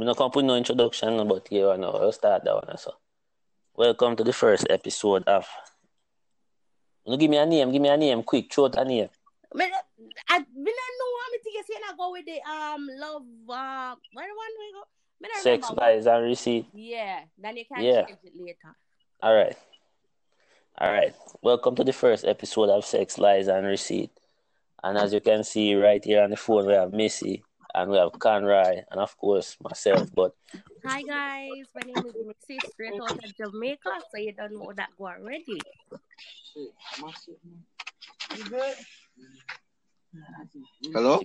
I'm not gonna put no introduction, but here I know. I'll start that one. So, welcome to the first episode of. You give me a name. Give me a name. Quick, short a name. Me, I, me not know how me think you say I go with the um love uh where one we go. Me not Sex, remember. lies, and receipt. Yeah, then you can Yeah. change it later. All right. All right. Welcome to the first episode of Sex, Lies, and Receipt. And as you can see right here on the phone, we have Missy and we have Conroy and of course myself. But Hi guys, my name is Missy, straight out of Jamaica, so you don't know that go already. Hello?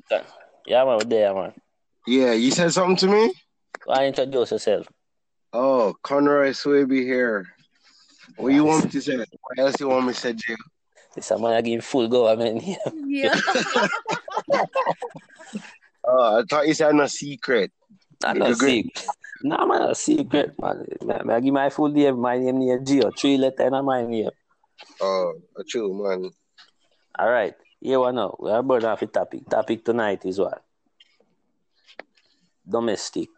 yeah, man, we're there, man. Yeah, you said something to me? Why introduce yourself? Oh, Conroy Swaby here. What you want me to say? What else you want me to say, Jay? This a man I give full government here. Yeah. Oh, I thought you said no secret. Not no secret. No, man, a secret, man. Man, I give my full name. My name near Gio. Three letter in my name. Oh, true, man. All right. Here we know. We are burning off the topic. Topic tonight is what? Domestic.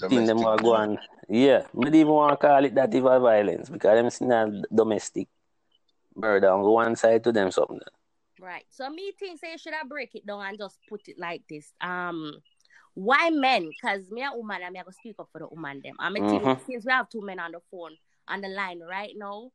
thing them Domestic. are going. Yeah, me even want to call it that even violence because them see that domestic murder on one side to them something. Right. So me think say should I break it down and just put it like this. Um why men? Cause me a woman and me I go speak up for the woman them. I'm mean Mhm. since we have two men on the phone on the line right now.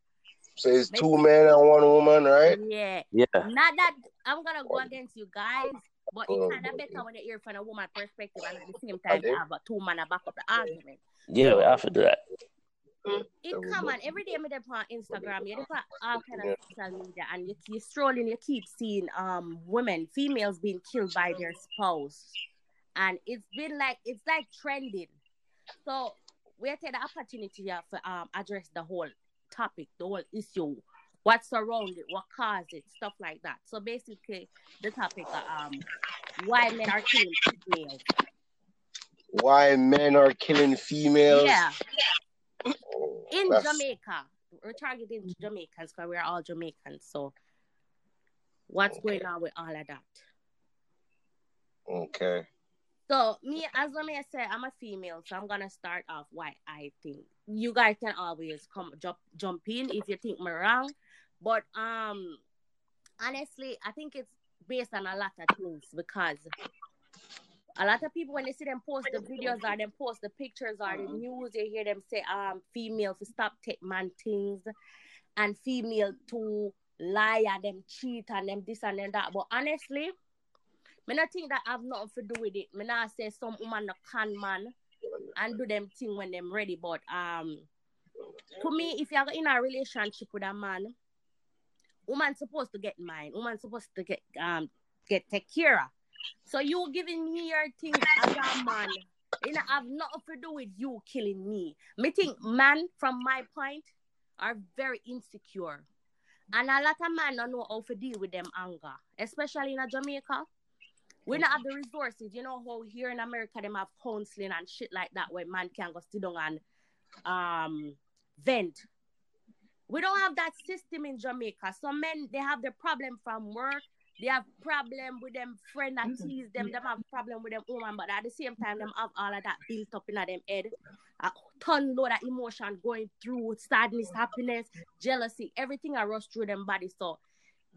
So it's two men and one woman, right? Yeah. Yeah, Not that I'm gonna go against you guys, but Oh, it's kind of okay. better when you hear from a woman perspective and at the same time you have a two man to back up the argument. yeah, we have to do that. It come on every day me dey on Instagram, you dey on all kind of social media and you you strolling, you keep seeing um women, females being killed by their spouse. And it's been like it's like trending. So we take the opportunity here for um address the whole topic, the whole issue, what's around it, what caused it, stuff like that. So basically the topic uh, um why men are killing females. Why men are killing females? Yeah. Oh, in that's- Jamaica. We're targeting Jamaicans because we're all Jamaicans. So, what's going on with all of that? Okay. So, me, as I may say, I'm a female, so I'm gonna start off why I think you guys can always come jump jump in if you think me wrong. But um, honestly, I think it's based on a lot of things because a lot of people when they see them post the videos or them post the pictures or the news, you hear them say um female to stop take man things and female to lie and them cheat and them this and them that. But honestly, me not think that I have nothing to do with it. Me not say some woman no can man and do them thing when them ready. But um to me, if you're in a relationship with a man, woman supposed to get mine. Woman supposed to get um get take care of. So you giving me your things as a man. It have nothing to do with you killing me. Me think man, from my point, are very insecure. And a lot of men don't know how to deal with them anger. Especially in Jamaica. We don't have the resources. You know how here in America them have counseling and shit like that where man can go sit down and um vent. We don't have that system in Jamaica. Some men they have their problem from work. They have problem with them friend that mm-hmm. tease them. Them have problem with them woman, but at the same time, them have all of that built up in them head. A ton load of emotion going through sadness, happiness, jealousy, everything I rush through them body. So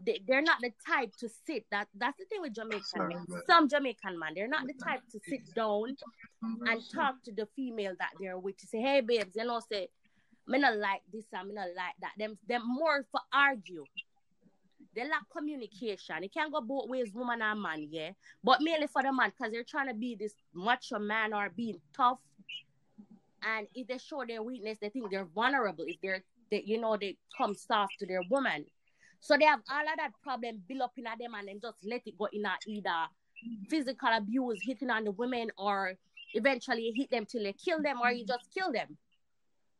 they, they're not the type to sit. That that's the thing with Jamaican men. Some Jamaican man, they're not the mm-hmm. type to sit down and talk to the female that they're with to say, hey babes, you know, say, me not like this and me not like that. Them them more for argue. They lack communication. It can't go both ways, woman and man, yeah. But mainly for the man, because they're trying to be this macho man or being tough. And if they show their weakness, they think they're vulnerable. If they're, they, you know, they come soft to their woman. So they have all of that problem built up in them and then just let it go in either physical abuse hitting on the women or eventually hit them till they kill them or you just kill them.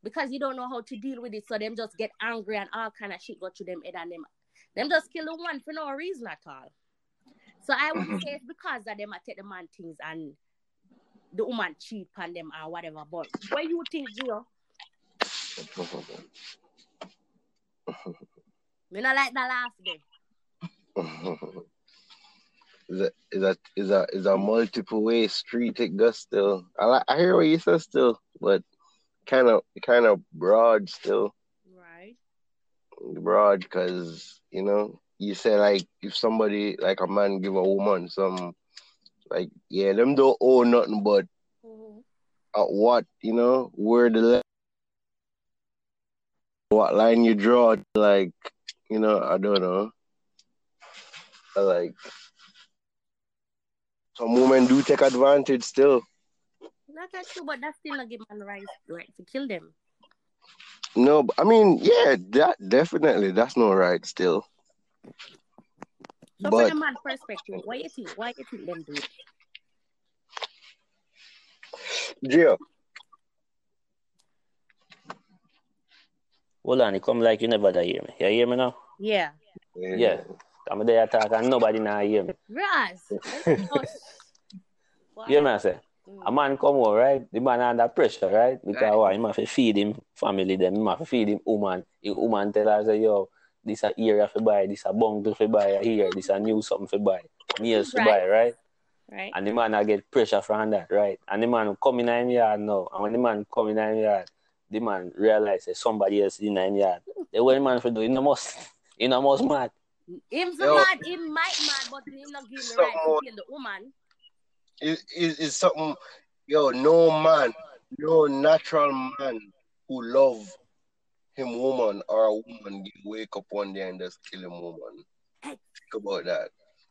Because you don't know how to deal with it. So them just get angry and all kind of shit go to them head and them them just kill the one for no reason at all. So I would mm-hmm. say it's because of them I take the man things and the woman cheat on them or whatever. But what you think, Gio? Me not like that last day. is a is a is a is a multiple way street it goes still. I I hear what you said still, but kind of kind of broad still. Broad because you know you say like if somebody like a man give a woman some like yeah them don't owe nothing but Mhm. at what you know where the li- what line you draw like you know I don't know I like some women do take advantage still Not that true, but that's still not give man right right to kill them. No but, I mean yeah that definitely that's not right still So but from a man perspective, why you think why you think them do it? Gio Hold on, it come like you never da hear me. You hear me now? Yeah. Yeah. I'm there talk and nobody now hear me. Raz. What? You hear me I say? Mm. A man come over, right? The man under pressure, right? Because why? He must feed him family then He must feed him woman. The woman tell her say, yo, this a area for buy, this a bungle for buy here, this a new something for buy, nails for buy, right? Right. And the man I get pressure from that, right? And the man come in him yard now. And when the man come in him yard, the man realize that somebody else in him yard. The way the man for do, he no must, he no must mad. Him's Yo. mad, he might mad, but him not give the right to kill the woman. It, it, it's something yo no man no natural man who love him woman or a woman can wake up one day and just kill him woman. Think about that.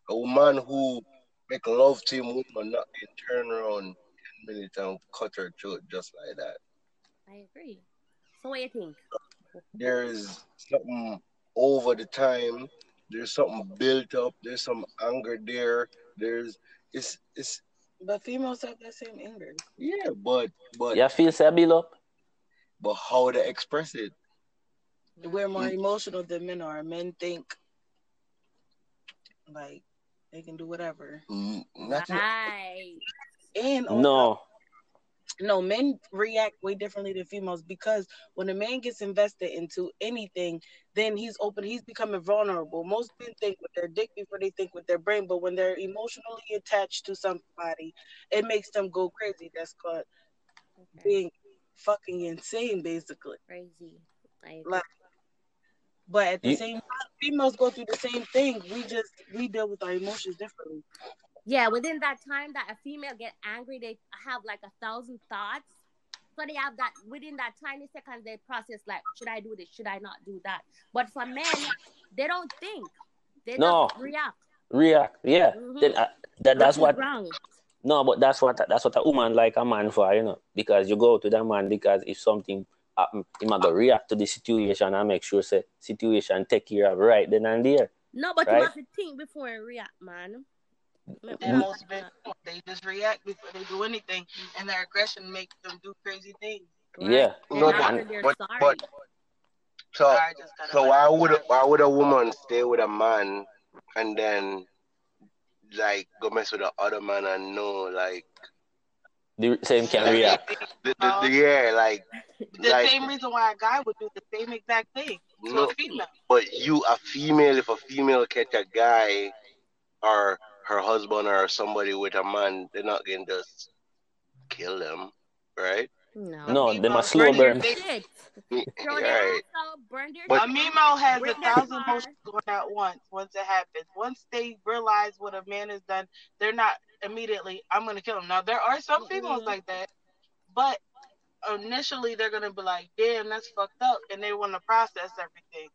A woman who make love to him woman not can turn around 10 minutes and cut her throat just like that. I agree. So what you think? there's something over the time. There's something built up. There's some anger there. There's it's it's But females have that same anger. yeah but but You feel say build up? but how to express it We're more emotional than men are. Men think like they can do whatever. Mm, Not Right. And on No. No, men react way differently than females because when a man gets invested into anything, then he's open, he's becoming vulnerable. Most men think with their dick before they think with their brain, but when they're emotionally attached to somebody, it makes them go crazy. That's called Okay. being fucking insane, basically. Crazy. I. Like, but at the You- same time, females go through the same thing. We just we deal with our emotions differently. Yeah, within that time that a female get angry, they have like a thousand thoughts. So they have that within that tiny seconds they process like, should I do this? Should I not do that? But for men, they don't think. They No. just react. React. Yeah. Mhm. Then, uh, that, that's what wrong. No, but that's what that's what a woman like a man for, you know, because you go to that man because if something happen, he might go react to the situation and make sure say situation take care of right then and there. No, but Right? you have to think before you react, man. And most men they just react before they do anything, and their aggression makes them do crazy things. Yeah. And No, after but- but- sorry. but- so I so why would a, why would a woman stay with a man and then like go mess with the other man and know like The same can react. the, the, the yeah like The like same reason why a guy would do the same exact thing to no a female. but you a female if a female catch a guy or her husband or somebody with a man they're not gonna just kill them right no. No, they must Females slow burn burn. their- right Throw their ass out, burn their But- A Mimo has a thousand car. emotions going at once. Once it happens, once they realize what a man has done, they're not immediately. I'm gonna kill him. Now there are some females Mhm. like that, but initially they're gonna be like, "Damn, that's fucked up," and they want to process everything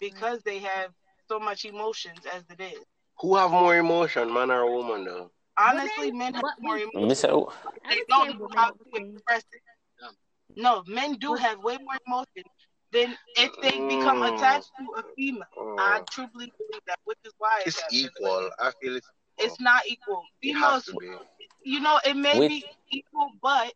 because they have so much emotions as it is. Who have more emotion man or woman though Honestly, Women- men have but more we- emotions. Me say, oh, They don't say know how to express it. No, men do have way more emotion than if they become Mm. attached to a female. I Oh, truly believe that, which is why it's equal i feel it's It's not equal. Females, you know, it may With- be equal, but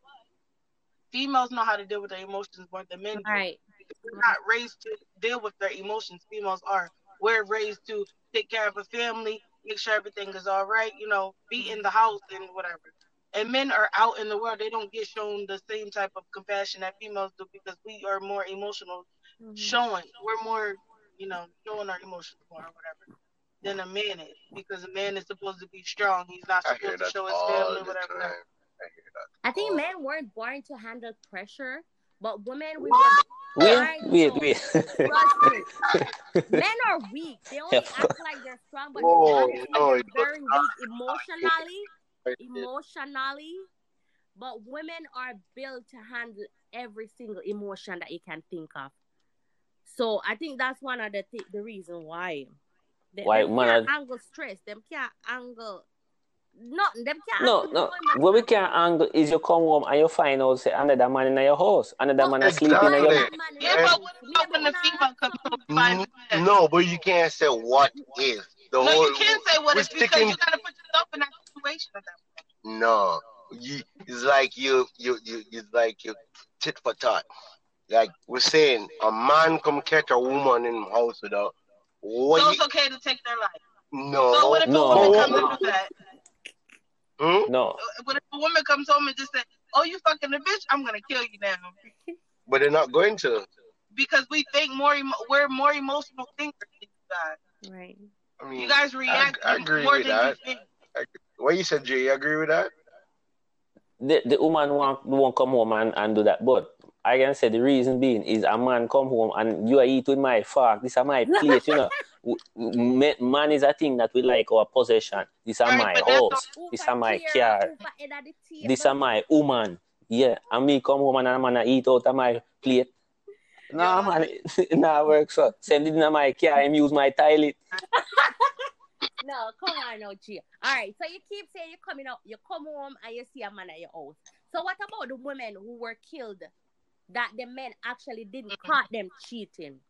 females know how to deal with their emotions more than men do. Right. We're not raised to deal with their emotions. Females are. We're raised to take care of a family, make sure everything is all right, you know, be in the house and whatever. And men are out in the world. They don't get shown the same type of compassion that females do because we are more emotional, Mhm. showing. We're more, you know, showing our emotions more or whatever. than a man is because a man is supposed to be strong. He's not supposed to show his all family, whatever. I hear that. I think men weren't born to handle pressure, but women we What? were Wait, Right, wait, so- wait. Trust me. Men are weak. They only Yeah. act like they're strong, but Whoa, no, they're you very weak emotionally. Emotionally, but women are built to handle every single emotion that you can think of. So I think that's one of the th- the reason why. They, Why them man can't angle stress. Them can't angle nothing. Them can't No, no. emotion. What we can angle is you come home and you find out say another man in your house, another man asleep in your That man Yeah, is but weak. what about when the Maybe female not comes home some- to find Mm, No, but you can't say what is. The No, whole you can't say what we're because sticking- you gotta put yourself in that situation at that point. No, you, it's like you, you, you, it's like you tit for tat. Like we're saying, a man come catch a woman in the house without. What? So you- it's okay to take their life. no. So what if No. a woman comes and do that? No. What if a woman comes home and just say, "Oh, you fucking a bitch? I'm gonna kill you now," But they're not going to. because we think more. Emo- we're more emotional thinkers than you guys. Right. I mean, You guys react I agree more with than that. you think. what you said, Jay? You agree with that? The the woman won't, won't come home and, and do that. But I can say the reason being is a man come home and you are eating my fork. This is my plate, you know. W- m- Man is a thing that we like our possession. This are my but that's house. Who This for my car. who for head of the table. This is my woman. Yeah. And me come home and I'm gonna eat out of my plate. No, Yeah. man, it nah work so. Send it in my car and use my toilet. No, come on now, G. All right, so you keep saying you're coming out, you come home and you see a man at your house. So what about the women who were killed that the men actually didn't caught them cheating?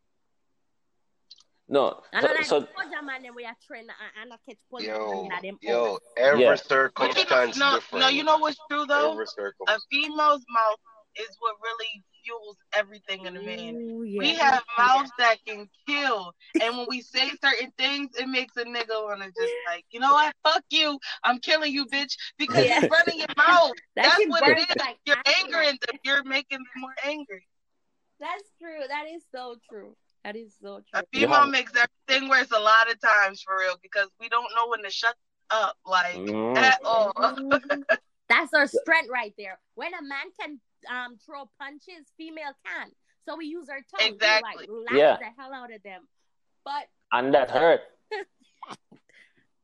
No. And So, I like so so, man them we are trained and, and I catch punch Yo, them yo, every Yeah. But you know, circumstance no, different. no, you know what's true though? Every A female's mouth is what really fuels everything in a man. Ooh, We have mouths that can kill, and when we say certain things, it makes a nigga wanna just like, you know what? Fuck you! I'm killing you, bitch, because Yeah. you're running your mouth. That That's what it burns like You're acid. angering them. You're making them more angry. That's true. That is so true. That is so true. A true. female Yeah. makes everything worse a lot of times for real because we don't know when to shut up, like mm, at all. That's our strength right there. When a man can um throw punches, female can. So we use our tongue. to, like laugh Yeah. the hell out of them. But and that hurt.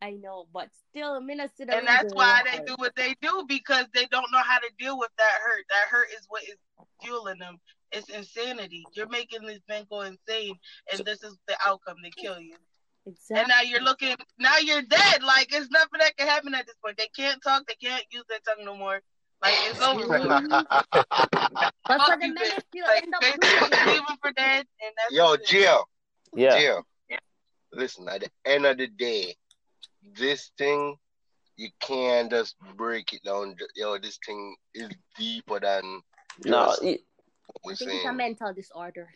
I know, but still, minister. and that's why they do what they do because they don't know how to deal with that hurt. That hurt is what is fueling them. It's insanity. You're making these men go insane, and So- this is the outcome. They kill you, Exactly. and now you're looking. Now you're dead. Like it's nothing that can happen at this point. They can't talk. They can't use their tongue no more. Like it's over. with. But for Fuck the you, men, bitch. they still Like end up they leave them for dead, and that's Yo, it. Jill, Yeah. Jill. Listen, at the end of the day, this thing you can't just break it down. Yo, this thing is deeper than No, just it- what we're I think it's a mental disorder.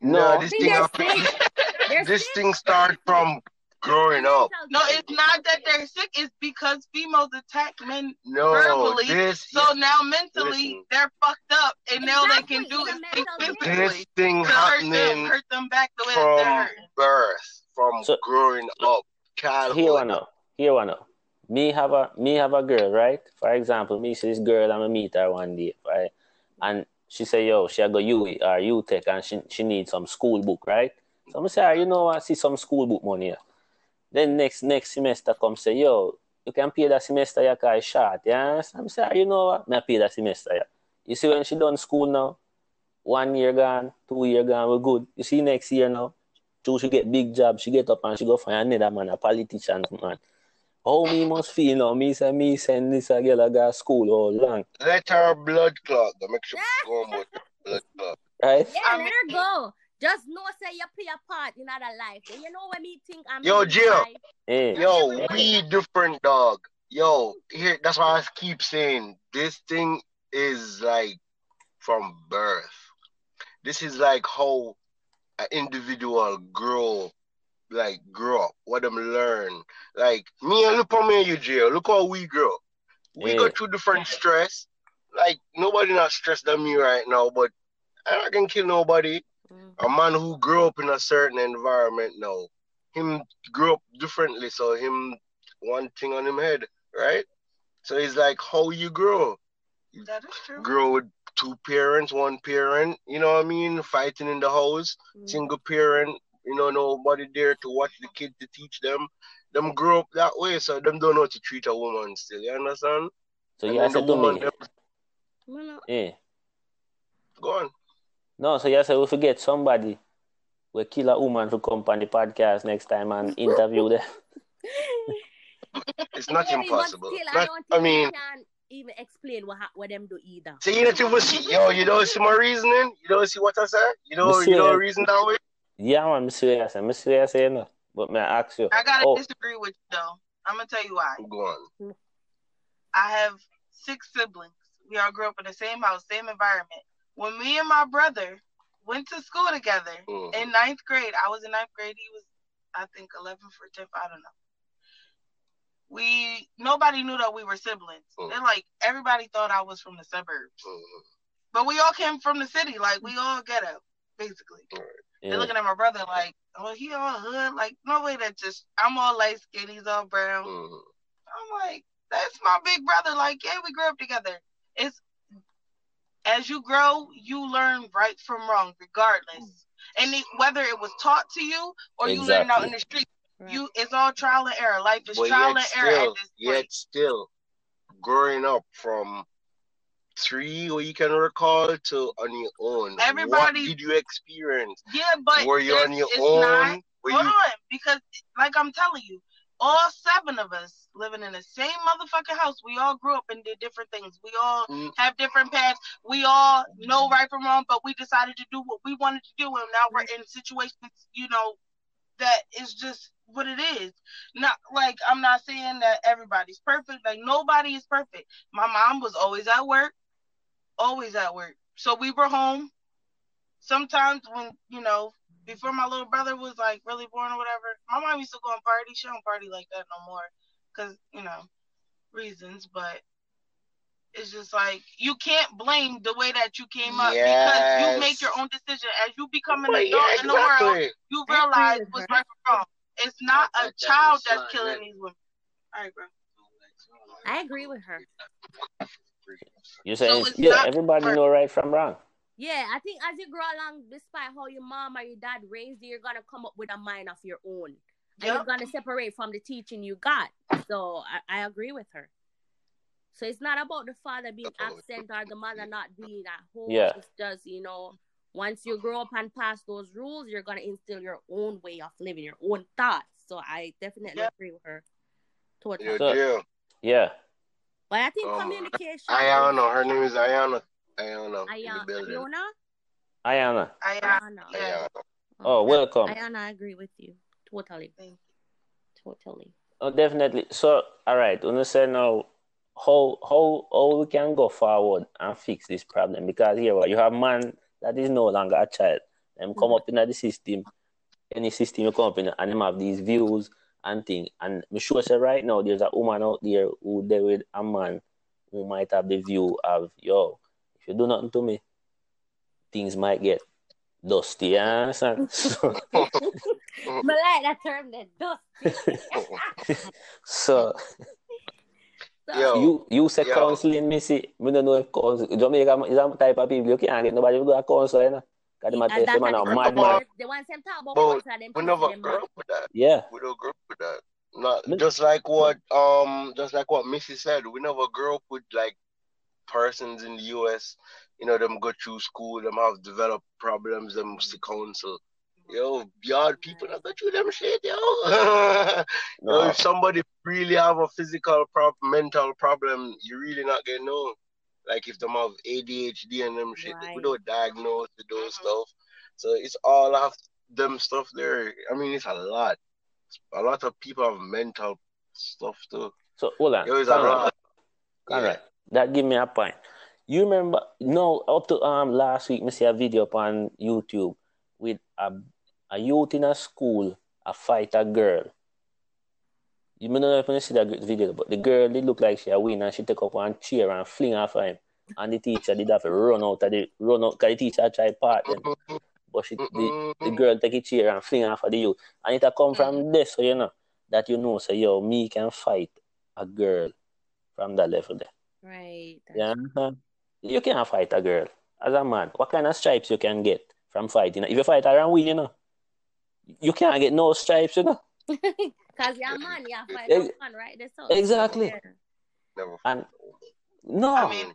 No, no. this See, thing, they're sick. This thing start from growing up. No, it's not that they're sick. It's because females attack men No, verbally. this So now mentally Listen. they're fucked up, and now they can do it's a is think physically this thing to hurt them, happening hurt them back the way they're from birth, from So- growing up, Here I know. Here I know. Me have a me have a girl, right? For example, me see this girl I'ma meet her one day, right? And she say, yo, she go UE or UTech and she she needs some school book, right? So I say, "Ah, you know what, see some school book money. Then next next semester come say, yo, you can pay that semester yeah, it's short, yeah? So I say, "Ah, you know what, me pay that semester, yeah. You see when she done school now, one year gone, two year gone, we're good. You see next year now, till she get big job, she get up and she go find another man, a politician man. How me must feel now? Me say me send this a girl a go school all long, Let her blood clot. Go make sure go on with blood clot. right? Yeah, I let her go. Just know, say you play a part in other life. You know what me think I'm Yo, in Jill. life, Eh, Yo, we different dog. Yo, here that's why I keep saying this thing is like from birth. This is like how an individual grow, like grow up, what them learn. Like me and look on me and you, Jill. Look how we grow. We go through different stress. Like nobody not stressed than me right now, but I not gonna kill nobody. Mm. A man who grew up in a certain environment now, him grew up differently, so him one thing on him head, right? So it's like how you grow. That is true. Grow with two parents, one parent, you know what I mean? Fighting in the house, Mm. single parent, you know, nobody there to watch the kid to teach them. Them grow up that way, so them don't know how to treat a woman still. You understand? So And you then said the to woman, me, them, yeah. go on. No, so you said we forget somebody we kill a woman to come on the podcast next time and interview them. It's not Maybe, but impossible. still, I Not, don't I mean, we can even explain what ha- what them do either. see, you don't even see, yo, you don't see my reasoning? You don't see what I said? You know, Monsieur. you don't reason that way? Yeah, I'm serious. I'm serious, you know. But may I ask you? I gotta oh, disagree with you though. I'm gonna tell you why. Go on. I have six siblings. We all grew up in the same house, same environment. When me and my brother went to school together Mhm. in ninth grade, I was in ninth grade. He was, I think, 11th or 10th. I don't know. We nobody knew that we were siblings. Mm. They're like everybody thought I was from the suburbs, Mhm. but we all came from the city. Like we all ghetto, basically. They're looking at my brother like, oh, he all hood. Like no way that just I'm all light skinned, he's all brown. Mhm. I'm like, that's my big brother. Like, yeah, we grew up together. It's as you grow, you learn right from wrong, regardless. And it, whether it was taught to you or you learned out in the street, Right. you it's all trial and error. Life is But trial yet and error at this yet still, growing up from three, or you can recall, to on your own. Everybody- what did you experience? Yeah, but Were you on your own? not- Were Hold you? on, because like I'm telling you, all seven of us living in the same motherfucking house. We all grew up and did different things. We all Mm. have different paths. We all know right from wrong, but we decided to do what we wanted to do, and now we're in situations, you know, that is just what it is. Not like I'm not saying that everybody's perfect. Like nobody is perfect. My mom was always at work, always at work. So we were home. Sometimes when you know, before my little brother was like really born or whatever, my mom used to go and party. She don't party like that no more, cause you know, reasons. But it's just like you can't blame the way that you came up because you make your own decision. As you become an adult yeah, in the world, you realize what's right and wrong. It's not a child that's killing that. these women. All right, bro. I agree with her. You're saying, it's yeah, not everybody for- know right from wrong. Yeah, I think as you grow along, despite how your mom or your dad raised you, you're gonna come up with a mind of your own. And you're gonna separate from the teaching you got. So I, I agree with her. So it's not about the father being Definitely. absent or the mother not being at home. Yeah. It's just, you know, once you grow up and pass those rules, you're gonna instill your own way of living, your own thoughts. So I definitely Yep. agree with her. Totally. Yeah, So- deal. Yeah. But I think Um, communication. Ayana, her name is Ayana. Ayana Ayana. Ayana? Ayana. Ayana. Ayana. Oh, welcome. Ayana, I agree with you. Totally. Thank Totally. Oh, definitely. So, all right. When you say now, how how how we can go forward and fix this problem? Because here, what you have man that is no longer a child. Them come up in the system, any system you come up in, and them have these views and thing. And me sure say right now, there's a woman out there who there with a man who might have the view of yo, if you do nothing to me, things might get dusty. You understand? So, I like that term, that dusty. so So, Yo. You you say Yo. counseling, me see. Me don't know if counsel. Jamaica is that type of people you can't get nobody to go to counsel, you know. Cause them a and tell them man are a the mad people- The ones them talk about But counsel, them We never them grew up with that. Yeah. We don't grow up with that. Not But- just like what um just like what Missy said, we never grew up with like persons in the US, you know, them go through school, them have developed problems, them see counsel. Yo, yard people that go through them shit, yo. yo No. if somebody really have a physical problem, mental problem, you really not gonna know. Like if them have ADHD and them shit, Right. we don't diagnose with those Mhm. stuff. So it's all of them stuff there. I mean, it's a lot. A lot of people have mental stuff too. So hold on. Yo, it's a Conrad, lot. Conrad, that give me a point. You remember no up to um last week me see a video upon YouTube with a a youth in a school a fight a girl. You may not you see that video, but the girl did look like she a win and she take up one chair and fling off him. And the teacher did have to run out of the run out because the teacher tried part them. but she, the, the girl take a chair and fling off of the youth. And it a come from mm. this, so you know, that you know, so yo, me can fight a girl from that level there. Right. Yeah, understand? Uh-huh. You can't fight a girl as a man. What kind of stripes you can get from fighting? If you fight around with, you know, you can't get no stripes, you know. Cause you're a man, you're fight Ex- for fun, right? That's all. Exactly. Yeah. Never. And no, I mean, being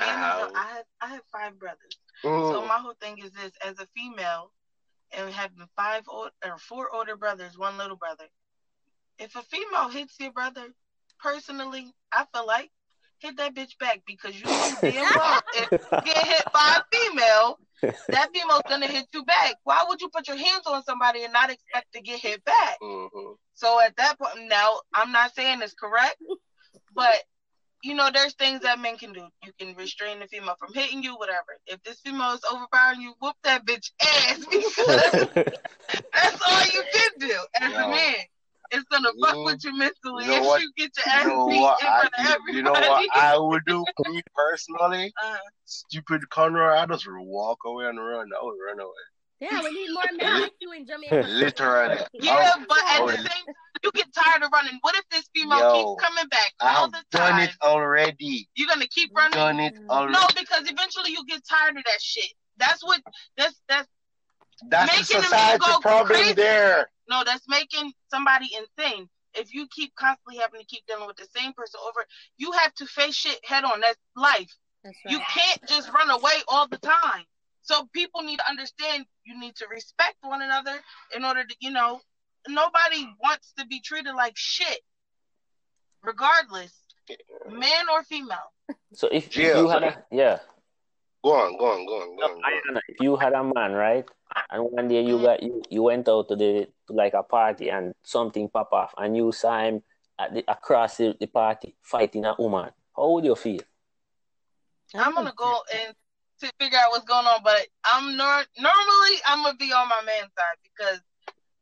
I have I have five brothers. Mm. So my whole thing is this: as a female, and having five old, or four older brothers, one little brother. If a female hits your brother, personally, I feel like hit that bitch back because you know damn well if you get hit by a female, that female's gonna hit you back. Why would you put your hands on somebody and not expect to get hit back? Mhm. So at that point, now I'm not saying it's correct, but you know, there's things that men can do. You can restrain the female from hitting you, whatever. If this female is overpowering you, whoop that bitch ass because that's all you can do as Yeah. a man. It's gonna fuck You- with you mentally you know if what- you get your You ass know beat what? in I, front of you, everybody. you know what I would do, me personally? Uh, Stupid Conroy, I just walk away and run. I would run away. Yeah, we need more men like you in Jamaica. Literally. yeah, but at Oh, the same, time, you get tired of running. What if this female Yo, keeps coming back all I've the done it already. You're gonna keep running. Done it already. No, because eventually you get tired of that shit. That's what that's that's That's the making the society man go problem crazy. there. No, that's making somebody insane. If you keep constantly having to keep dealing with the same person over, you have to face shit head on. That's life. That's You can't just run away all the time. So people need to understand you need to respect one another in order to, you know, nobody wants to be treated like shit, regardless, man or female. so if, if Yeah. you had a yeah, Go on, go on, go on, go on. Go on. If you had a man, right, and one day you got you, you went out to the to like a party and something pop off and you saw him at the, across the, the party fighting a woman, how would you feel? I'm gonna go and to figure out what's going on, but I'm nor- normally I'm gonna be on my man's side because,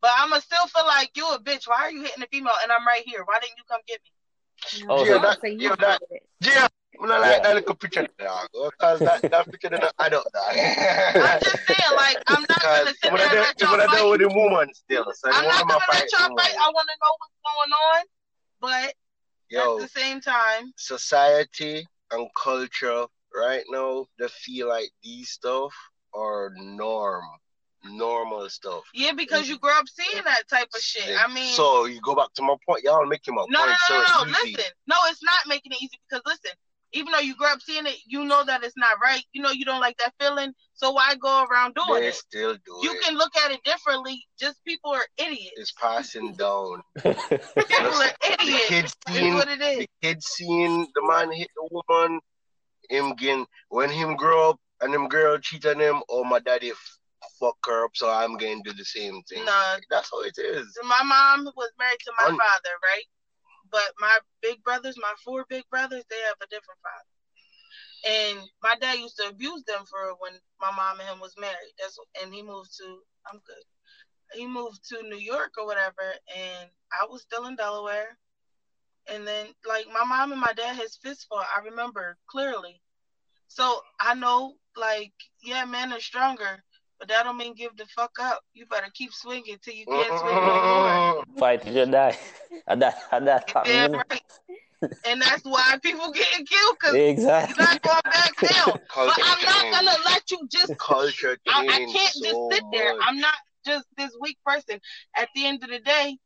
but I'm gonna still feel like you a bitch. Why are you hitting a female and I'm right here? Why didn't you come get me? Oh, Yeah, so- that- so you yeah, that- Yeah, I'm not like Yeah. that little picture, dog. Because that, that picture didn't add up, I'm just saying, like I'm not gonna sit there and done, let y'all I done fight. with the woman still. So I'm not gonna let fight y'all fight. I want to know what's going on, but Yo, at the same time, society and culture right now, they feel like these stuff are norm, normal stuff. yeah, because you grew up seeing that type of shit. I mean, so you go back to my point. Y'all making my no, no, point no, so no, no. easy. Listen, no, it's not making it easy because listen, even though you grew up seeing it, you know that it's not right. You know you don't like that feeling, so why go around doing They it? still do You it. can look at it differently. Just people are idiots. It's passing down. People are The idiots. kids That's seeing what it is. the kid seeing the man hit the woman, him getting when him grow up and them girl cheat on him, or my daddy fuck her up, so I'm gonna do the same thing. Nah, That's how it is. So my mom was married to my Un- father, right? But my big brothers, my four big brothers, they have a different father. And my dad used to abuse them for when my mom and him was married. That's and he moved to I'm good. He moved to New York or whatever, and I was still in Delaware. And then like my mom and my dad has fist. I remember clearly. So I know like yeah, men are stronger, but that don't mean give the fuck up. You better keep swinging till you can't swing no more. Fight till you die. And that and that happen, Yeah, right. And that's why people getting killed because Exactly. you're not going back down. But I'm not gonna let you just. Culture I, I can't just so sit there. much. I'm not just this weak person. At the end of the day,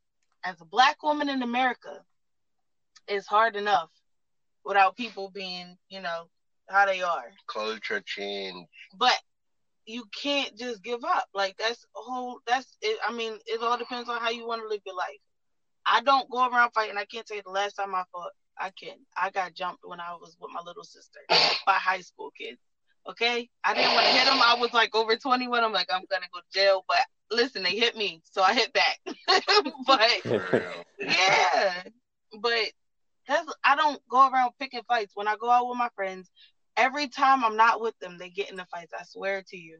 as a black woman in America, it's hard enough without people being, you know, how they are. Culture change. But you can't just give up. Like that's a whole. That's it. I mean, it all depends on how you want to live your life. I don't go around fighting. I can't tell you the last time I fought. I can. I got jumped when I was with my little sister by high school kids. Okay, I didn't want to hit them. I was like over 21. I'm like, I'm gonna go to jail. But listen, they hit me, so I hit back. but yeah, but that's I don't go around picking fights. When I go out with my friends, every time I'm not with them, they get in the fights. I swear to you,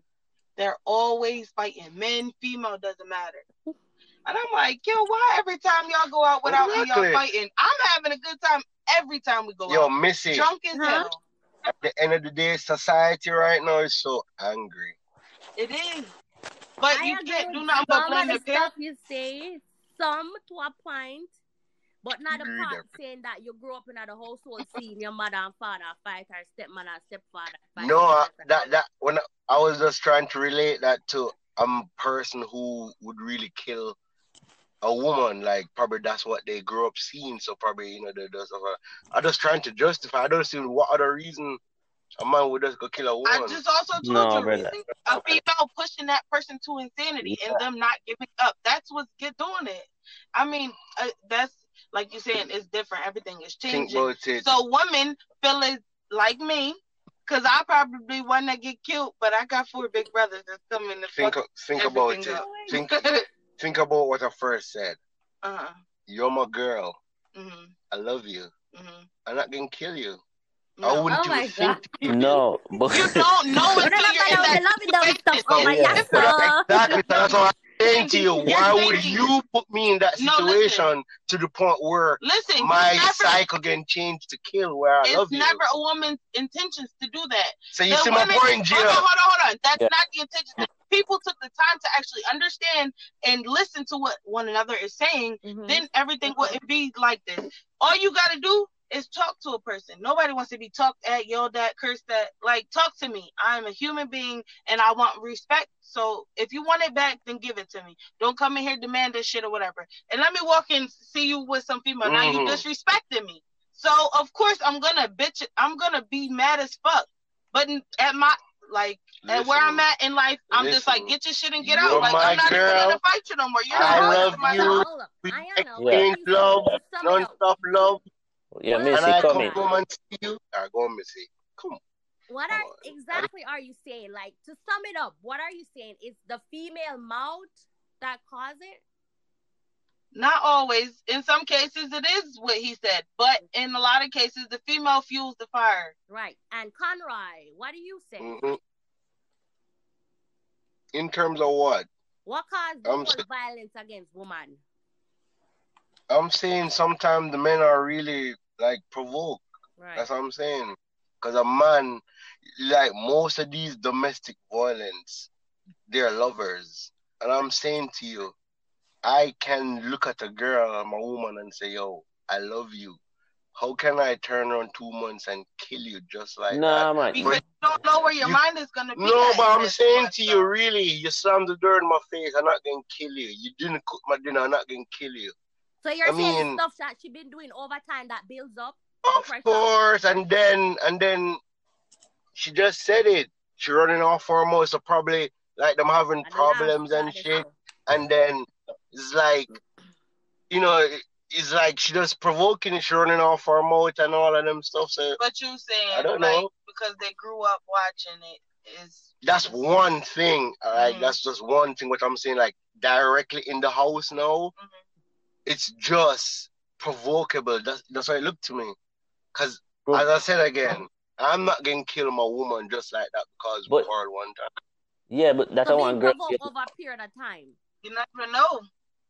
they're always fighting. Men, female, doesn't matter. And I'm like, yo, why every time y'all go out without me, y'all fighting? I'm having a good time every time we go Yo, out. Yo, Missy, Drunk as Huh? hell. at the end of the day, society right now is so angry. It is. But I you can't do nothing but some blame the the stuff you say, some to a point, but not the Agree part there. saying that you grew up in a household seeing your mother and father fight or stepmother and stepfather fight. No, I, that that when I, I was just trying to relate that to a person who would really kill a woman. Like probably that's what they grew up seeing. So probably you know they just have a. I'm just trying to justify. I don't see what other reason a man would just go kill a woman. I just also told No, you brother. reason a female pushing that person to insanity and them not giving up. That's what's get doing it. I mean, uh, that's like you're saying, it's different. Everything is changing. So women feel it like me, cause I probably one that get killed, but I got four big brothers that's coming to think fuck think about it. up. Think think about what I first said. uh-huh. You're my girl. hmm I love you. hmm I'm not gonna kill you. No. I wouldn't Oh my even think to. No, but You don't know Remember until you're in I was that loving them stuff situation. over Yeah. yes, sir. Exactly. So that's what I'm saying to you. You're Why would you put me in that No, situation to the point where Listen, my you never, cycle can change to kill where I love you? it's you? never a woman's intentions to do that. So you The see my women- point, Gia? Hold on, hold on, hold on. That's Yeah. not the intention. People took the time to actually understand and listen to what one another is saying. Mhm. Then everything wouldn't be like this. All you got to do is talk to a person. Nobody wants to be talked at, yelled at, cursed at. Like, talk to me. I'm a human being and I want respect. So if you want it back, then give it to me. Don't come in here demand this shit or whatever. And let me walk in, see you with some female. Now you Mhm. disrespecting me. So of course I'm gonna bitch. I'm gonna be mad as fuck. But at my like at where I'm at in life, I'm just like get your shit and get out. Like I'm not girl. even gonna fight you no more. You're I not love my you. life. Hold up. We I am now. Yeah. exchange love, To sum non-stop love, yeah, Well, and Missy, I come come in. home and see you. I go, Missy. Come on. What Come are on. exactly are you saying? Like to sum it up, what are you saying? Is the female mouth that cause it? Not always. In some cases, it is what he said, but in a lot of cases, the female fuels the fire. Right. And Conroy, what do you say? hmm In terms of what? What caused the I'm whole s- violence against women? I'm saying sometimes the men are really like provoked. Right. That's what I'm saying. Because a man, like most of these domestic violence, they're lovers. And I'm saying to you, I can look at a girl, I'm a woman, and say, yo, I love you. How can I turn around two months and kill you just like Nah, man. Because you don't know where your You- mind is gonna be. No, but I'm saying to you, really, you slammed the door in my face, I'm not going to kill you. You didn't cook my dinner, I'm not going to kill you. So you're I saying mean- stuff that she been doing over time that builds up? Of course, and then and then she just said it. She running off for her mouth, so probably like them having And problems and got shit. And then it's like, you know, it's like she just provoking it. She running off for her mouth and all of them stuff. So But you saying I don't like know. because they grew up watching it is that's one thing. All right, Mhm. that's just one thing. What I'm saying, like directly in the house now, Mhm. It's just provocable. That's that's why it looked to me. Cause Bro. as I said again, I'm not gonna kill my woman just like that because we But- quarreled one time. Yeah, but that's So a being one girl. provoked over a period of time. you never know.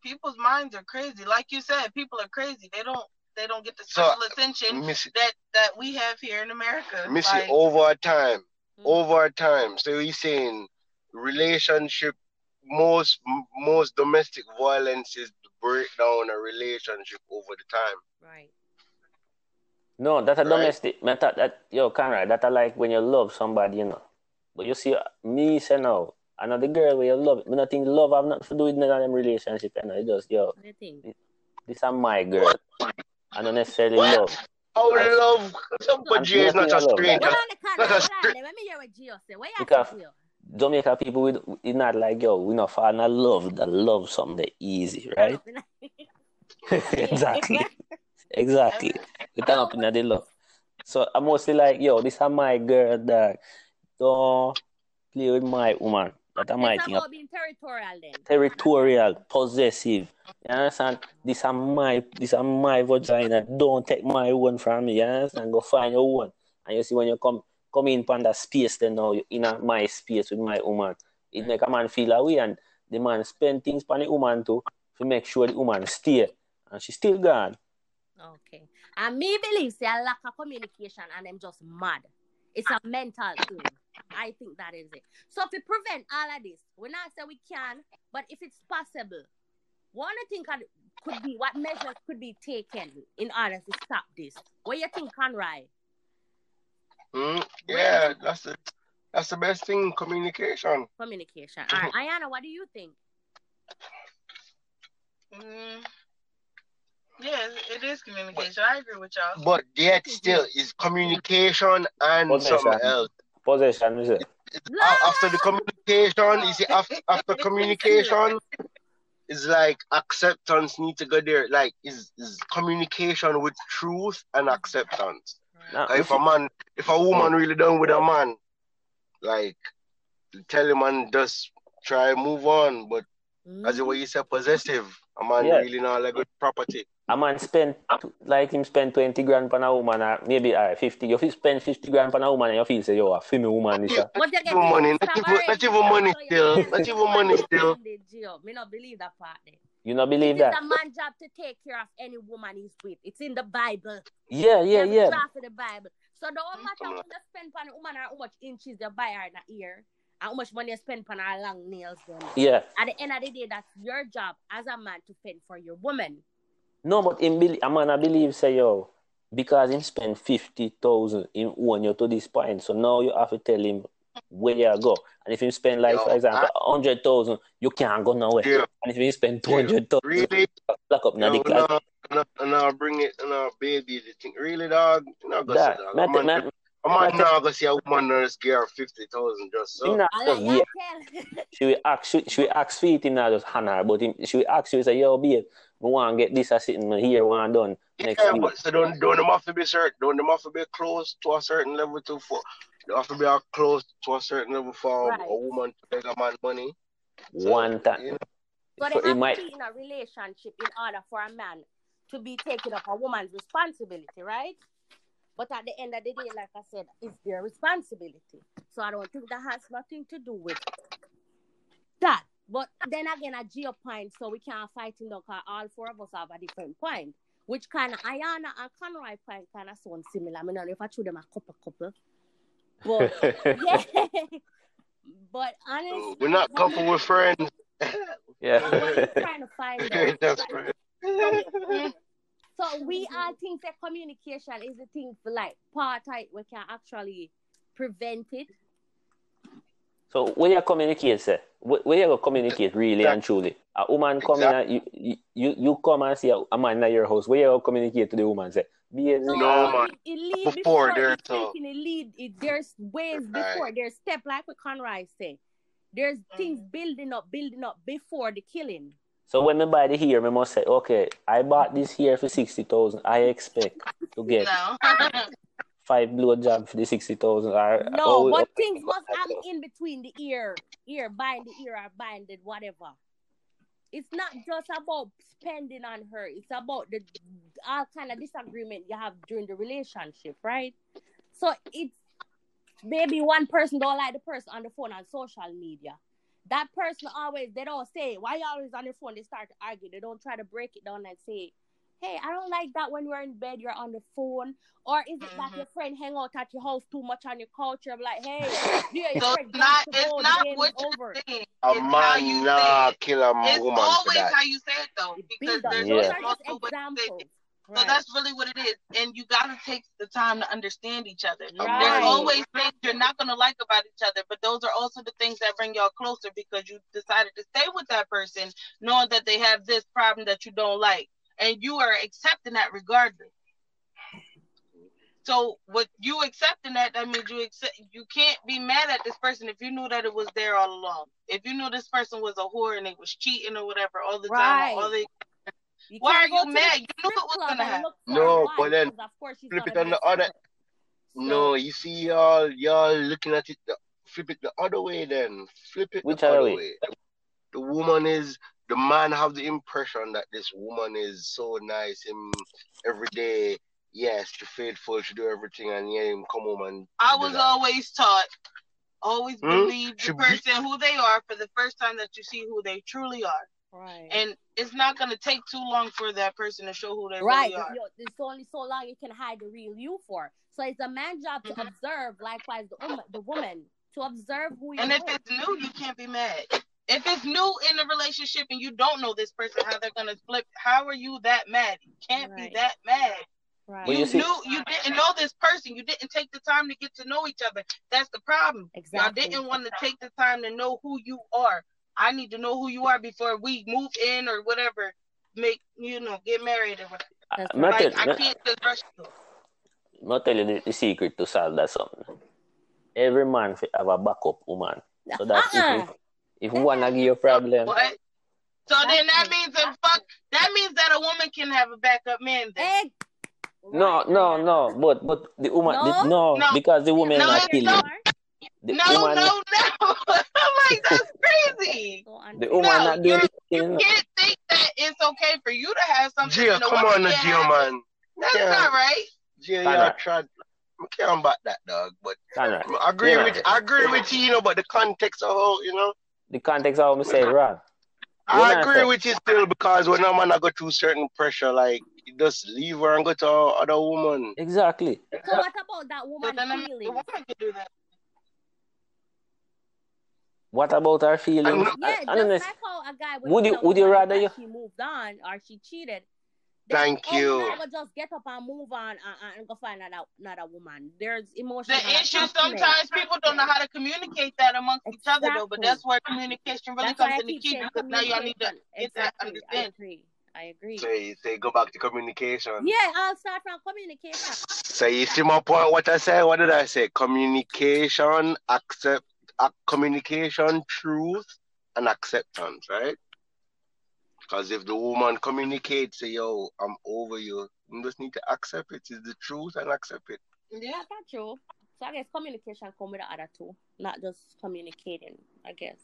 People's minds are crazy. Like you said, people are crazy. They don't they don't get the So, special attention Missy, that that we have here in America. Missy, Like, over time, Mm. over time. So he's saying relationship, most most domestic violence is the breakdown a relationship over the time. Right. No, that's a Right. domestic. Man, that, that yo, Conrad, that I like when you love somebody, you know. But you see, me say now, another girl where you love, me nothing think love have nothing to do with none of them relationship, you know. It just yo, What do you this is my girl. I don't necessarily What? love. Oh, love. But I'm is not a nothing I love, stranger. Hold on, the That's Conrad. a Hold. Let me hear what Gio say. What you Because- say, Gio? Jamaica people with it's not like yo, we not fall in love. That love something that easy, right? exactly. Exactly. We turn up in the love. So I'm mostly like, yo, this is my girl that don't play with my woman. That I It's might about being territorial then. territorial, possessive. You understand? This is my this are my vagina. Don't take my one from me. You understand? Go find your one. And you see when you come come in upon that space then now in a, my space with my woman. It make a man feel away and the man spend things on the woman too to make sure the woman stay. And she still gone. Okay. And me believe say a lack of communication and I'm just mad. It's a mental thing. I think that is it. So to prevent all of this, we're not saying we can, but if it's possible, one I think could, be what measures could be taken in order to stop this. What you think, Conroy? Hmm? Yeah, that's the that's the best thing. Communication. Communication. All right, Ayana, what do you think? Mm, yeah, it is communication. I agree with y'all. But yet still is communication and Possession. something else. Possession, is it? A- After the communication, is see, after, after communication, it's like acceptance need to go there. Like is is communication with truth and acceptance. Now, Like, if a man, if a woman oh. really done with a man, like tell him and just try move on. But as the mm. way you say possessive, a man Yeah. really not like good property. a man spend like him spend 20 grand on a woman or maybe uh, 50 you feel spend 50 grand on a woman and you feel say yo a female woman this uh. a What you get Even money, not stop even- not even money still, can't even money still. bondage, Gio. Me not believe that part there. You not believe It is that It's a man's job to take care of any woman he's with. It's in the Bible. yeah yeah There's a yeah draft of the Bible. So don't matter how much you spend on a woman or how much inches you buy her in her ear and how much money you spend on her long nails. Them. yeah At the end of the day, that's your job as a man to fend for your woman. no but him believe a man I believe say yo because him spend 50,000 him own you to this point so now you have to tell him where you go and if you spend like Yo, for example 100,000 you can't go nowhere Yeah, and if you spend 200,000 really. lock up now No, the class no, no, no, bring it, no, baby. The thing, really, dog. You know, go see, that dog. man, A man, man, a man now go see a woman and just give fifty thousand just so. him not like yeah that she will ask she, she will ask for it him not just hand her but him, she will ask you say yo babe we want to get this a sitting here one done next Yeah, week but so don't don't them have to be certain. Don't them have to be close to a certain level to for. They have to be uh, close to a certain level for Right. a woman to beg a man money. So, one time you know, So So they it might- be in a relationship in order for a man to be taking up a woman's responsibility, right? But at the end of the day, like I said, it's their responsibility. So I don't think that has nothing to do with that. But then again, a geo point, so we can't fight in the car. all four of us have a different point. Which kind of Ayana and Conroy point kind of sound similar. I mean, I don't know if I show them a couple couple. But yeah. but honestly, we're not couple with friends. yeah trying to find out? That's friends. So we all think that communication is the thing for like part type we can actually prevent it. so when you communicate say wh- when you go communicate really and truly a woman come in you, you you you come and see a, a man in your house where you go communicate to the woman say be No, man. It, it lead Before before, there, it's so- taking it lead. It, there's ways before. There's step like what Conroy say. There's Mm. things building up, building up before the killing. so when me buy the hair me must say okay I bought this hair for 60,000 I expect to get No. Five blow job for the 60,000 No, oh, but okay. things must happen in between the ear, ear, bind the ear or binded, whatever. It's not just about spending on her. It's about the all kind of disagreement you have during the relationship, right? So it's maybe one person don't like the person on the phone on social media. That person always they don't say why you always on the phone. They start to argue. They don't try to break it down and say, "Hey, I don't like that when we're in bed. You're on the phone." Or is it that Mhm. your friend hang out at your house too much on your couch? I'm like, "Hey, yeah, your So friend it's not got it's go, not game what is over." you're saying. A It's how you man say nah it. kill a It's woman for always that. how you say it though, because build there's Yeah. Those there's are just also what you say. examples. So that's really what it is, and you gotta take the time to understand each other. Right. There's always things you're not gonna like about each other, but those are also the things that bring y'all closer because you decided to stay with that person, knowing that they have this problem that you don't like, and you are accepting that regardless. So, with you accepting that, that means you accept. You can't be mad at this person if you knew that it was there all along. If you knew this person was a whore and they was cheating or whatever all the Right. time, all the You Why are you mad? You knew it was strip club gonna happen. No, a but then of course flip it on the other- So, No, you see y'all y'all looking at it the, flip it the other way then. Flip it Which the other other way? way. The woman is the man have the impression that this woman is so nice him every day. Yes, she faithful, she do everything and yeah, him come home and I was that. always taught, always Hmm? believe the Should be- person who they are for the first time that you see who they truly are. right. And it's not going to take too long for that person to show who they Right. really are. You- There's only so long you can hide the real you for. So it's a man's job to Mhm. observe, likewise the woman, the woman to observe who you're And if with. it's new, you can't be mad. If it's new in a relationship and you don't know this person, how they're gonna flip, how are you that mad? You can't Right. be that mad. Right. Well, you you see- knew you didn't know this person. You didn't take the time to get to know each other. That's the problem. Exactly. Y'all didn't want to take the time to know who you are. I need to know who you are before we move in or whatever. Make you know, get married or whatever. That's Me Like tell, I can't just rush you. me tell you the, the secret to solve that something. Every man fi have a backup woman. So that Uh-uh. If, if one give you a problem, What? So then that means that fuck. That means that a woman can have a backup man. Then. Egg. no, no, no. But but the woman, No? the, no, No. because the woman No, not it's kill not. The no, woman, no, no. I'm like that's crazy. So un- the woman No, not doing you're- You can't think that it's okay for you to have something. Gio, and a come on, can't Gio, have man. That's Yeah. not right. Gio, Kinda. yeah, tried. I can't back that dog, but Conrad, I agree Yeah. with I agree with you, you know, but the context of how, you know, the context of what I say wrong. I agree with you still because when a man I go through certain pressure, like you just leave her and go to other woman. Exactly. So what about that woman then feeling? woman can do that. What about her feelings? I'm- Yeah, I, I just like how a guy would Would tell you- would you rather you- she moved on or she cheated? Thank oh, you. Never just get up and move on and, and go find another, another woman. There's emotional. The issue attachment. sometimes people don't know how to communicate that amongst each other though, but that's where communication really That's comes I in the key because now y'all need to communication. get that Exactly. I understand. agree. I agree. Say say go back to communication. Yeah, I'll start from communication. So you see my point what I say? What did I say? Communication, accept uh, communication, truth, and acceptance, right? Because if the woman communicates, say, yo, I'm over you, you just need to accept it. It's the truth and accept it. Yeah. That's true. So I guess communication come with the other two, not just communicating. I guess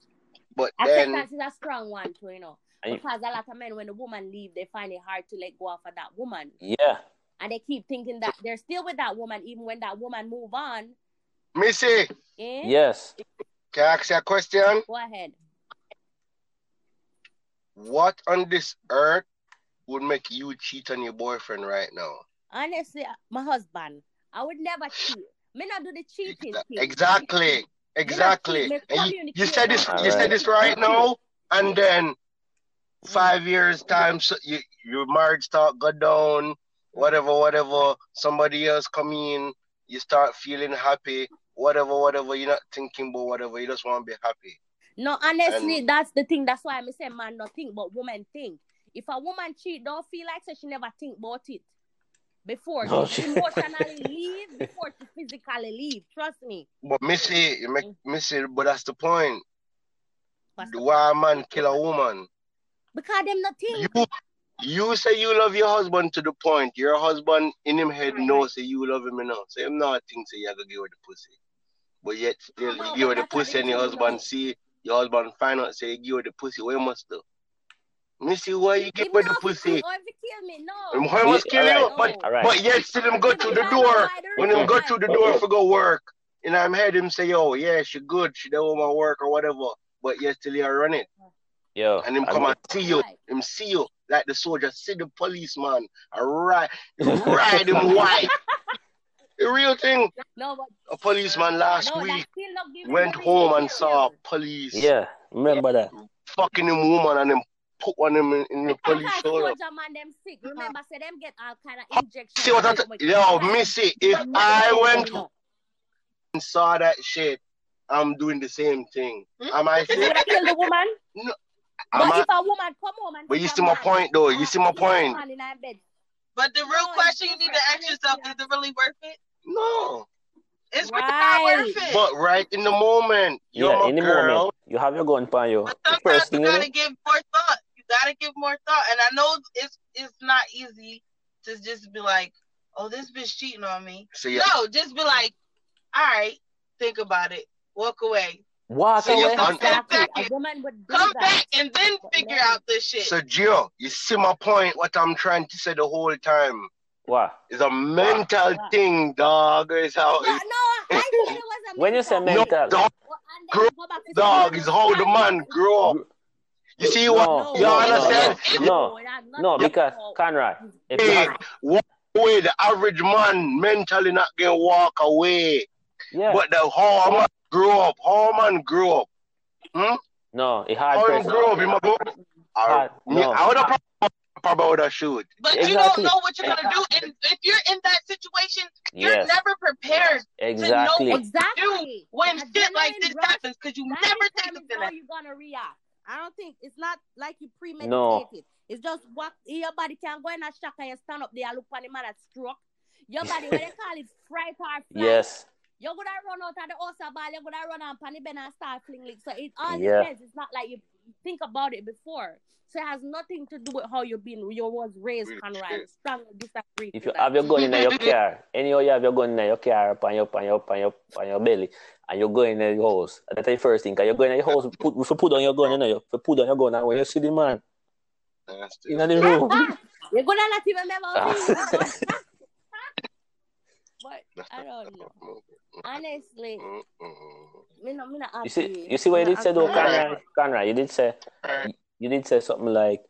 But then acceptance is a strong one too, you know. And you- Because a lot of men, when the woman leave, they find it hard to let go of that woman, Yeah. and they keep thinking that they're still with that woman, even when that woman move on. Missy, Eh? Yes. can I ask you a question? Go ahead. What on this earth would make you cheat on your boyfriend right now? Honestly, my husband, I would never cheat. Me not do the cheating. thing. Exactly. Exactly. You, you said this that. you said this right now, and then mm. five years time so you, your marriage start go down, whatever, whatever, somebody else come in, you start feeling happy, whatever, whatever, you're not thinking about whatever, you just want to be happy. No, honestly, that's the thing. That's why I'm saying man not think, but woman think. If a woman cheat, don't feel like so she never think about it before No, she she- emotionally leave before she physically leave. Trust me. But Missy, you make Missy, but that's the point. What's the- Why a man kill a woman? Because them not think. You you say you love your husband to the point your husband in him head Right, knows say you love him enough. So him not think say you to give her the pussy. But yet still No, you give her the pussy and your husband see your husband find out say you give her the pussy, what you must do? Missy, why you give Him her the pussy? kill- Or if he kill me, And no. why must We- kill you? alright, But alright. but yet still him go Give to the door. When her him go time. to the door for go work, and I'm head him say, oh, yo, yeah, she good, she don't want work or whatever. But yet still you run it. Yo. And him I come and see you. Him see you like the soldier see the policeman. Alright, ride him white. The real thing. No, but A policeman last no, week that still not give him went home and reason. saw police Yeah. Remember that. fucking him woman and him put one him in, in the police Because shoulder. soldier man them sick. Remember, say them get all kind of injections. See what I t- yo, Missy, if I went and saw that shit, I'm doing the same thing. Am I You sick? would have killed the woman. Am but I, if a woman come home and but you see see my man, point though. You uh, see my kill a point. Man in her bed, But the real No, question you need to ask yourself is it really worth it? No. It's really Right. not worth it. But right in the moment, you're Yeah, my in the girl. moment, you have your gun on you. But sometimes first you gotta give more thought. You gotta give more thought. And I know it's it's not easy to just be like, oh, this bitch cheating on me. So you, No, just be like, all right, think about it. Walk away. Walk So you away. un- Exactly. back A woman would do Come that. back and then figure man- out this shit. so Gio, you see my point. What I'm trying to say the whole time What? It's a mental Wow. thing, dog. It's how No, no, I said it was a When you say mental. mental, dog, Well, grow- go back to dog the is how the man grow up. You see what? No, you no, understand? no, it has no, because to Conrad, if you Hey, have, walk away. The average man mentally not gonna walk away. Yeah, But the how a man grow up. How a man grow up? Hmm? No, it had. How him person. up? Him a go. Hard, Me- no. I would have about a shoot. But you don't know what you're gonna do, and if you're in that situation, you're Yes, never prepared exactly. what- Exactly. when The shit like this rush, happens because you that never think determines it's gonna how you're gonna react. I don't think it's not like you premeditated. No. It's just what your body can go in a shock and you stand up there and look on the man that struck. Your body, what they call it, fright or flight. Yes, You're gonna run out of the house ball, you're gonna run on panny ben and start fling lick. So it all Yeah. depends. It's not like you think about it before. So it has nothing to do with how you've been you was raised, Really, Conrad. Strongly disagree. if you that. have your gun in your car, anyhow you have your gun in your car up on your, on your, on your, on your belly, and you go in your house, that's the first thing. Cause you go in your house, put, if you put down your gun, you know, you if you put down your gun, and when you see the man in the room, You're gonna not even remember me. But I don't know. Honestly, me not, me not you see, you see what you did say though, happy. Conrad, Conrad, you did say, you did say something like,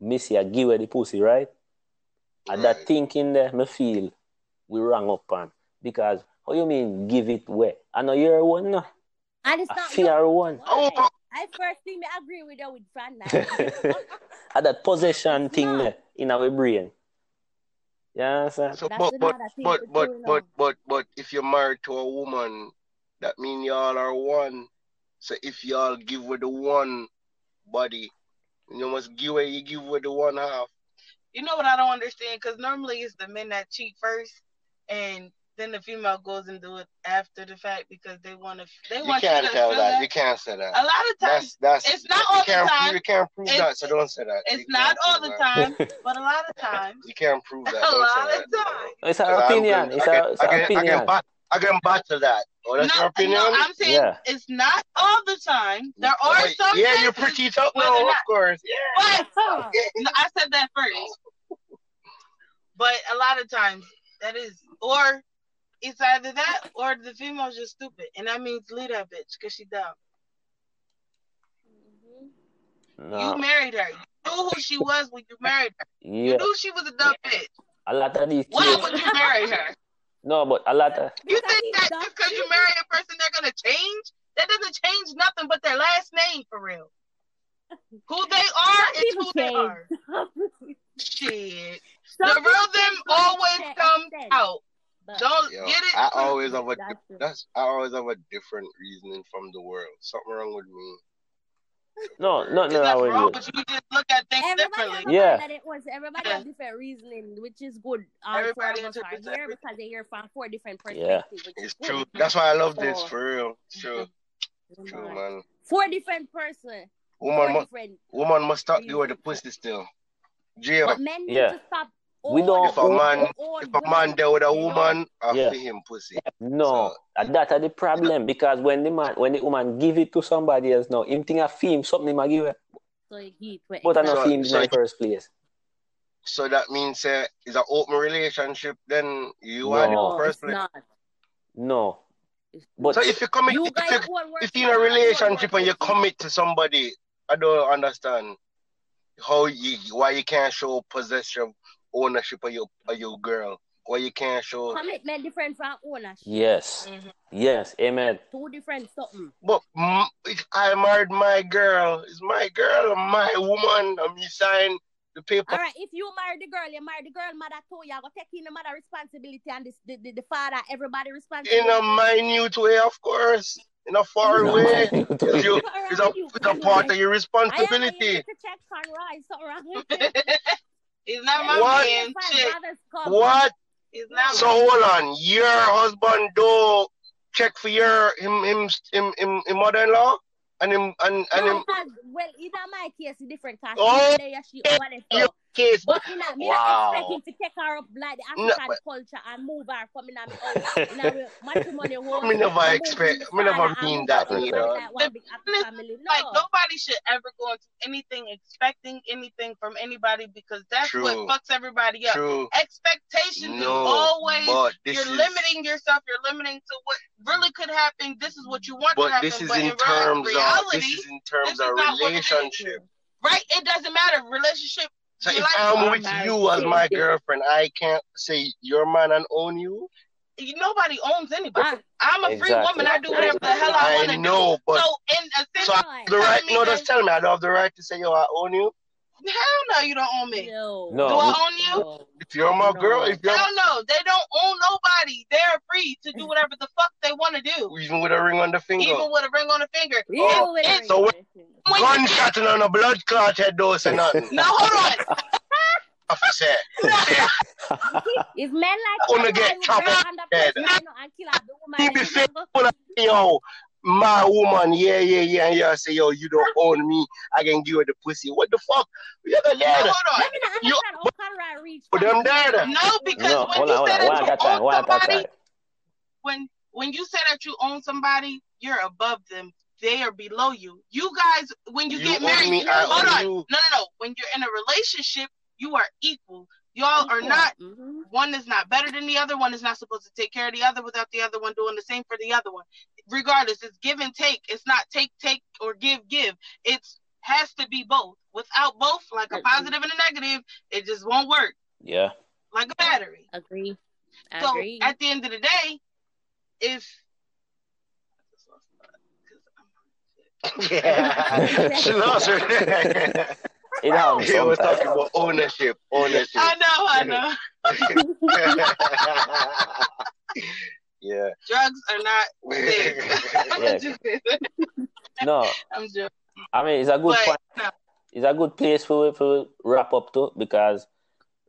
Missy, I give her the pussy, right? And that thinking there, me feel we wrong up on. Because, how you mean give it away? I know you're one, no. And it's I not fear one. Oh, I first thing me agree with you with Fran now. and that possession It's thing not. there in our brain. You understand? So, That's but but but but but but but if you're married to a woman, that mean y'all are one. So if y'all give with the one body, you must give away you give with the one half. You know what I don't understand? Because normally it's the men that cheat first, and then the female goes and do it after the fact because they want to. They You want can't you to tell that. that. You can't say that. A lot of times, That's that's it's not you all the time. You can't prove It's- that, so don't say that. it's You not all prove the that. time, but a lot of times, You can't prove that. a lot of times. It's Because our I'm opinion. It's I our, can, it's I can, I opinion. can, bat, I can battle that. Oh, that's No, your opinion? no, I'm saying Yeah. it's not all the time. There oh, are Wait, some yeah, you're pretty tough. up where of course. Yeah. But no, I said that first. But a lot of times that is, or it's either that or the female's just stupid, and that means leave that bitch because she dumb. Mhm. You married her. You knew who she was when you married her. You Yeah. knew she was a dumb bitch. A lot of these Why kids. would you marry her? No, but a lot of You think that just because you marry a person, they're gonna change? That doesn't change nothing but their last name for real. Who they are is who they are. Shit. Some The real them always an comes out. But- Don't Yo, get it? I always have a That's dif- that's I always have a different reasoning from the world. Something wrong with me. no, no, no, I nothing will wrong, do. but you just look at things Everybody differently. Yeah. that it was. Everybody have different reasoning, which is good. Uh, All four Everybody of us are interprets here everything. because they hear from four different Yeah. perspectives, which It's good. true. That's why I love this for real. It's true. True, Man. man. Four different person, Woman, four mu- different. woman must stop you with the pussy still. Jail. But men need Yeah. to stop. We don't- If a man, their if a man there with a woman, I Yeah. feel him pussy. No, So- and that are the problem because when the man, when the woman give it to somebody else now, him think a fame something him a give it, So he, but but I So- not fame so- in the first place. So that means uh, it's an open relationship. Then you No. are the no, first place. not. No, but So if you commit, you if, you, if you're in a relationship and you commit to somebody, I don't understand how you why you can't show possession ownership of your of your girl. or you can't show commitment different from ownership. yes, Mhm. yes, amen. Two different something. but if I married my girl, it's my girl, my woman, and me sign the paper. All right, if you marry the girl, you marry the girl mother too. You go take in the mother responsibility and this, the, the, the father, everybody responsibility. In a minute way, of course. In a far No. way. It's, you, it's, a, it's a part of your responsibility. I am responsibility. to check Conroy. Something wrong with it. He's not my What? man. Five Shit. brothers come. What? He's not So my hold on. Your husband do check for your him him him him, him mother-in-law and him and and No, him because, well, in my case, it's different. Cause Oh, she there, she over there. So. Case. But me not, me Wow. not expect him to take her up like the No, African but- culture and move her from in my house. In our matrimony home. Me never expect- in me never father mean that her in either. Like one big African family. No. like nobody should ever go into anything expecting anything from anybody because that's True. what fucks everybody up. True. Expectations is No, always but this you're is limiting yourself. You're limiting to what really could happen. This is what you want to but happen. this is but in in terms of this is in terms is of not what it is. relationship. right? It doesn't matter. Relationship. So You if like- I'm I'm with married you as my girlfriend, I can't say you're man and own you. Nobody owns anybody. Ah, I'm a free woman. I do whatever the hell I I want to do. I know, but So in a so I have the right. No, just tell me. I don't have the right to say, yo, I own you. Hell no, you don't own me. No. No. Do I own you? No. If you're my No. girl, if you're Hell no, they don't own nobody. They're free to do whatever the fuck they want to do, even with a ring on the finger, even with a ring on the finger. Yeah, Oh, with a it's- ring so on the finger. When- gunshot and on a blood clot head dose and nothing. No, hold on. Officer, If men like Gonna get chopped burn up under dead. pressure, you know, and kill a woman, He be you fit know, full of yo, my woman, yeah, yeah, yeah, and you say, yo, you don't own me. I can give you the pussy. What the fuck? You got No, that? hold on. Let me not You- understand Conrad reached But them dead. No, because no, when you on, hold say that you at a time. own One at a somebody, time. when when you say that you own somebody, you're above them. They are below you. You guys, when you, You get married, me, I hold on. you. No, no, no. When you're in a relationship, you are equal. Y'all are not. Mhm. One is not better than the other. One is not supposed to take care of the other without the other one doing the same for the other one. Regardless, it's give and take. It's not take, take, or give, give. It's has to be both. Without both, like a positive and a negative, it just won't work. Yeah. Like a battery. Agree. So Agree. at the end of the day, if Yeah. she lost her. It happens He was sometimes. talking about ownership. Ownership. I know, I know, yeah. drugs are not big. Yeah. No, I'm joking. I mean it's a good But point. no, It's a good place for for wrap up to because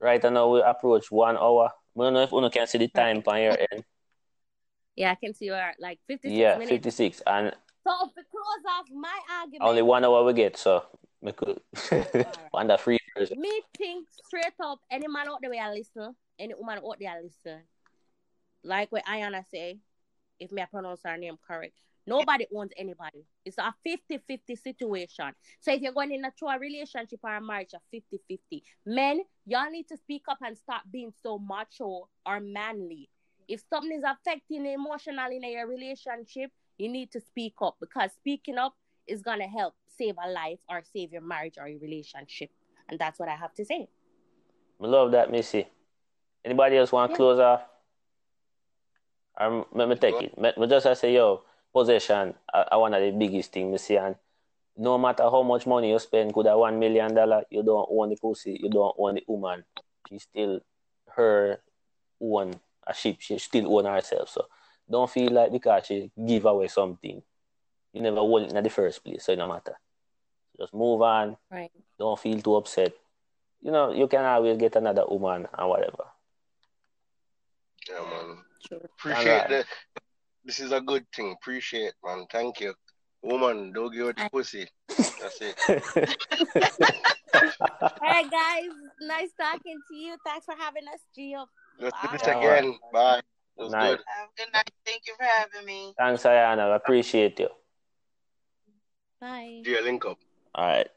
right now we approach one hour. I don't know if Uno can see the time on your end. yeah, I can see you are like 56 Yeah, minutes. fifty six, and So to close off my argument, only one hour we get, so on the free version. me think straight up, any man out there will listen, any woman out there listen. Like what Ayana say, if me I pronounce her name correct, nobody owns anybody. It's a 50-50 situation. So if you're going into a relationship or a marriage, a 50-50. Men, y'all need to speak up and stop being so macho or manly. If something is affecting emotionally in your relationship, you need to speak up because speaking up is gonna help save a life or save your marriage or your relationship. And that's what I have to say. I love that, Missy. Anybody else want to Yeah. close off? I'm, let me take it. Me, me just I say, yo, possession, I, I one of the biggest thing, Missy, and no matter how much money you spend, could have one million dollar, you don't own the pussy, you don't own the woman. She still her own a ship, she still own herself. So don't feel like because she give away something, you never hold it in the first place, so it no matter. Just move on. Right. Don't feel too upset. You know, you can always get another woman and whatever. Yeah, man. True. Appreciate Alright. that. This is a good thing. Appreciate, man. Thank you. Woman, don't give it I- pussy. That's it. All right, guys. Nice talking to you. Thanks for having us, Gio. Let's do this Bye. again. Bye. It was Nice. good. have a good night. Thank you for having me. Thanks, Ayana. I appreciate you. Bye. Yeah, link up. All right.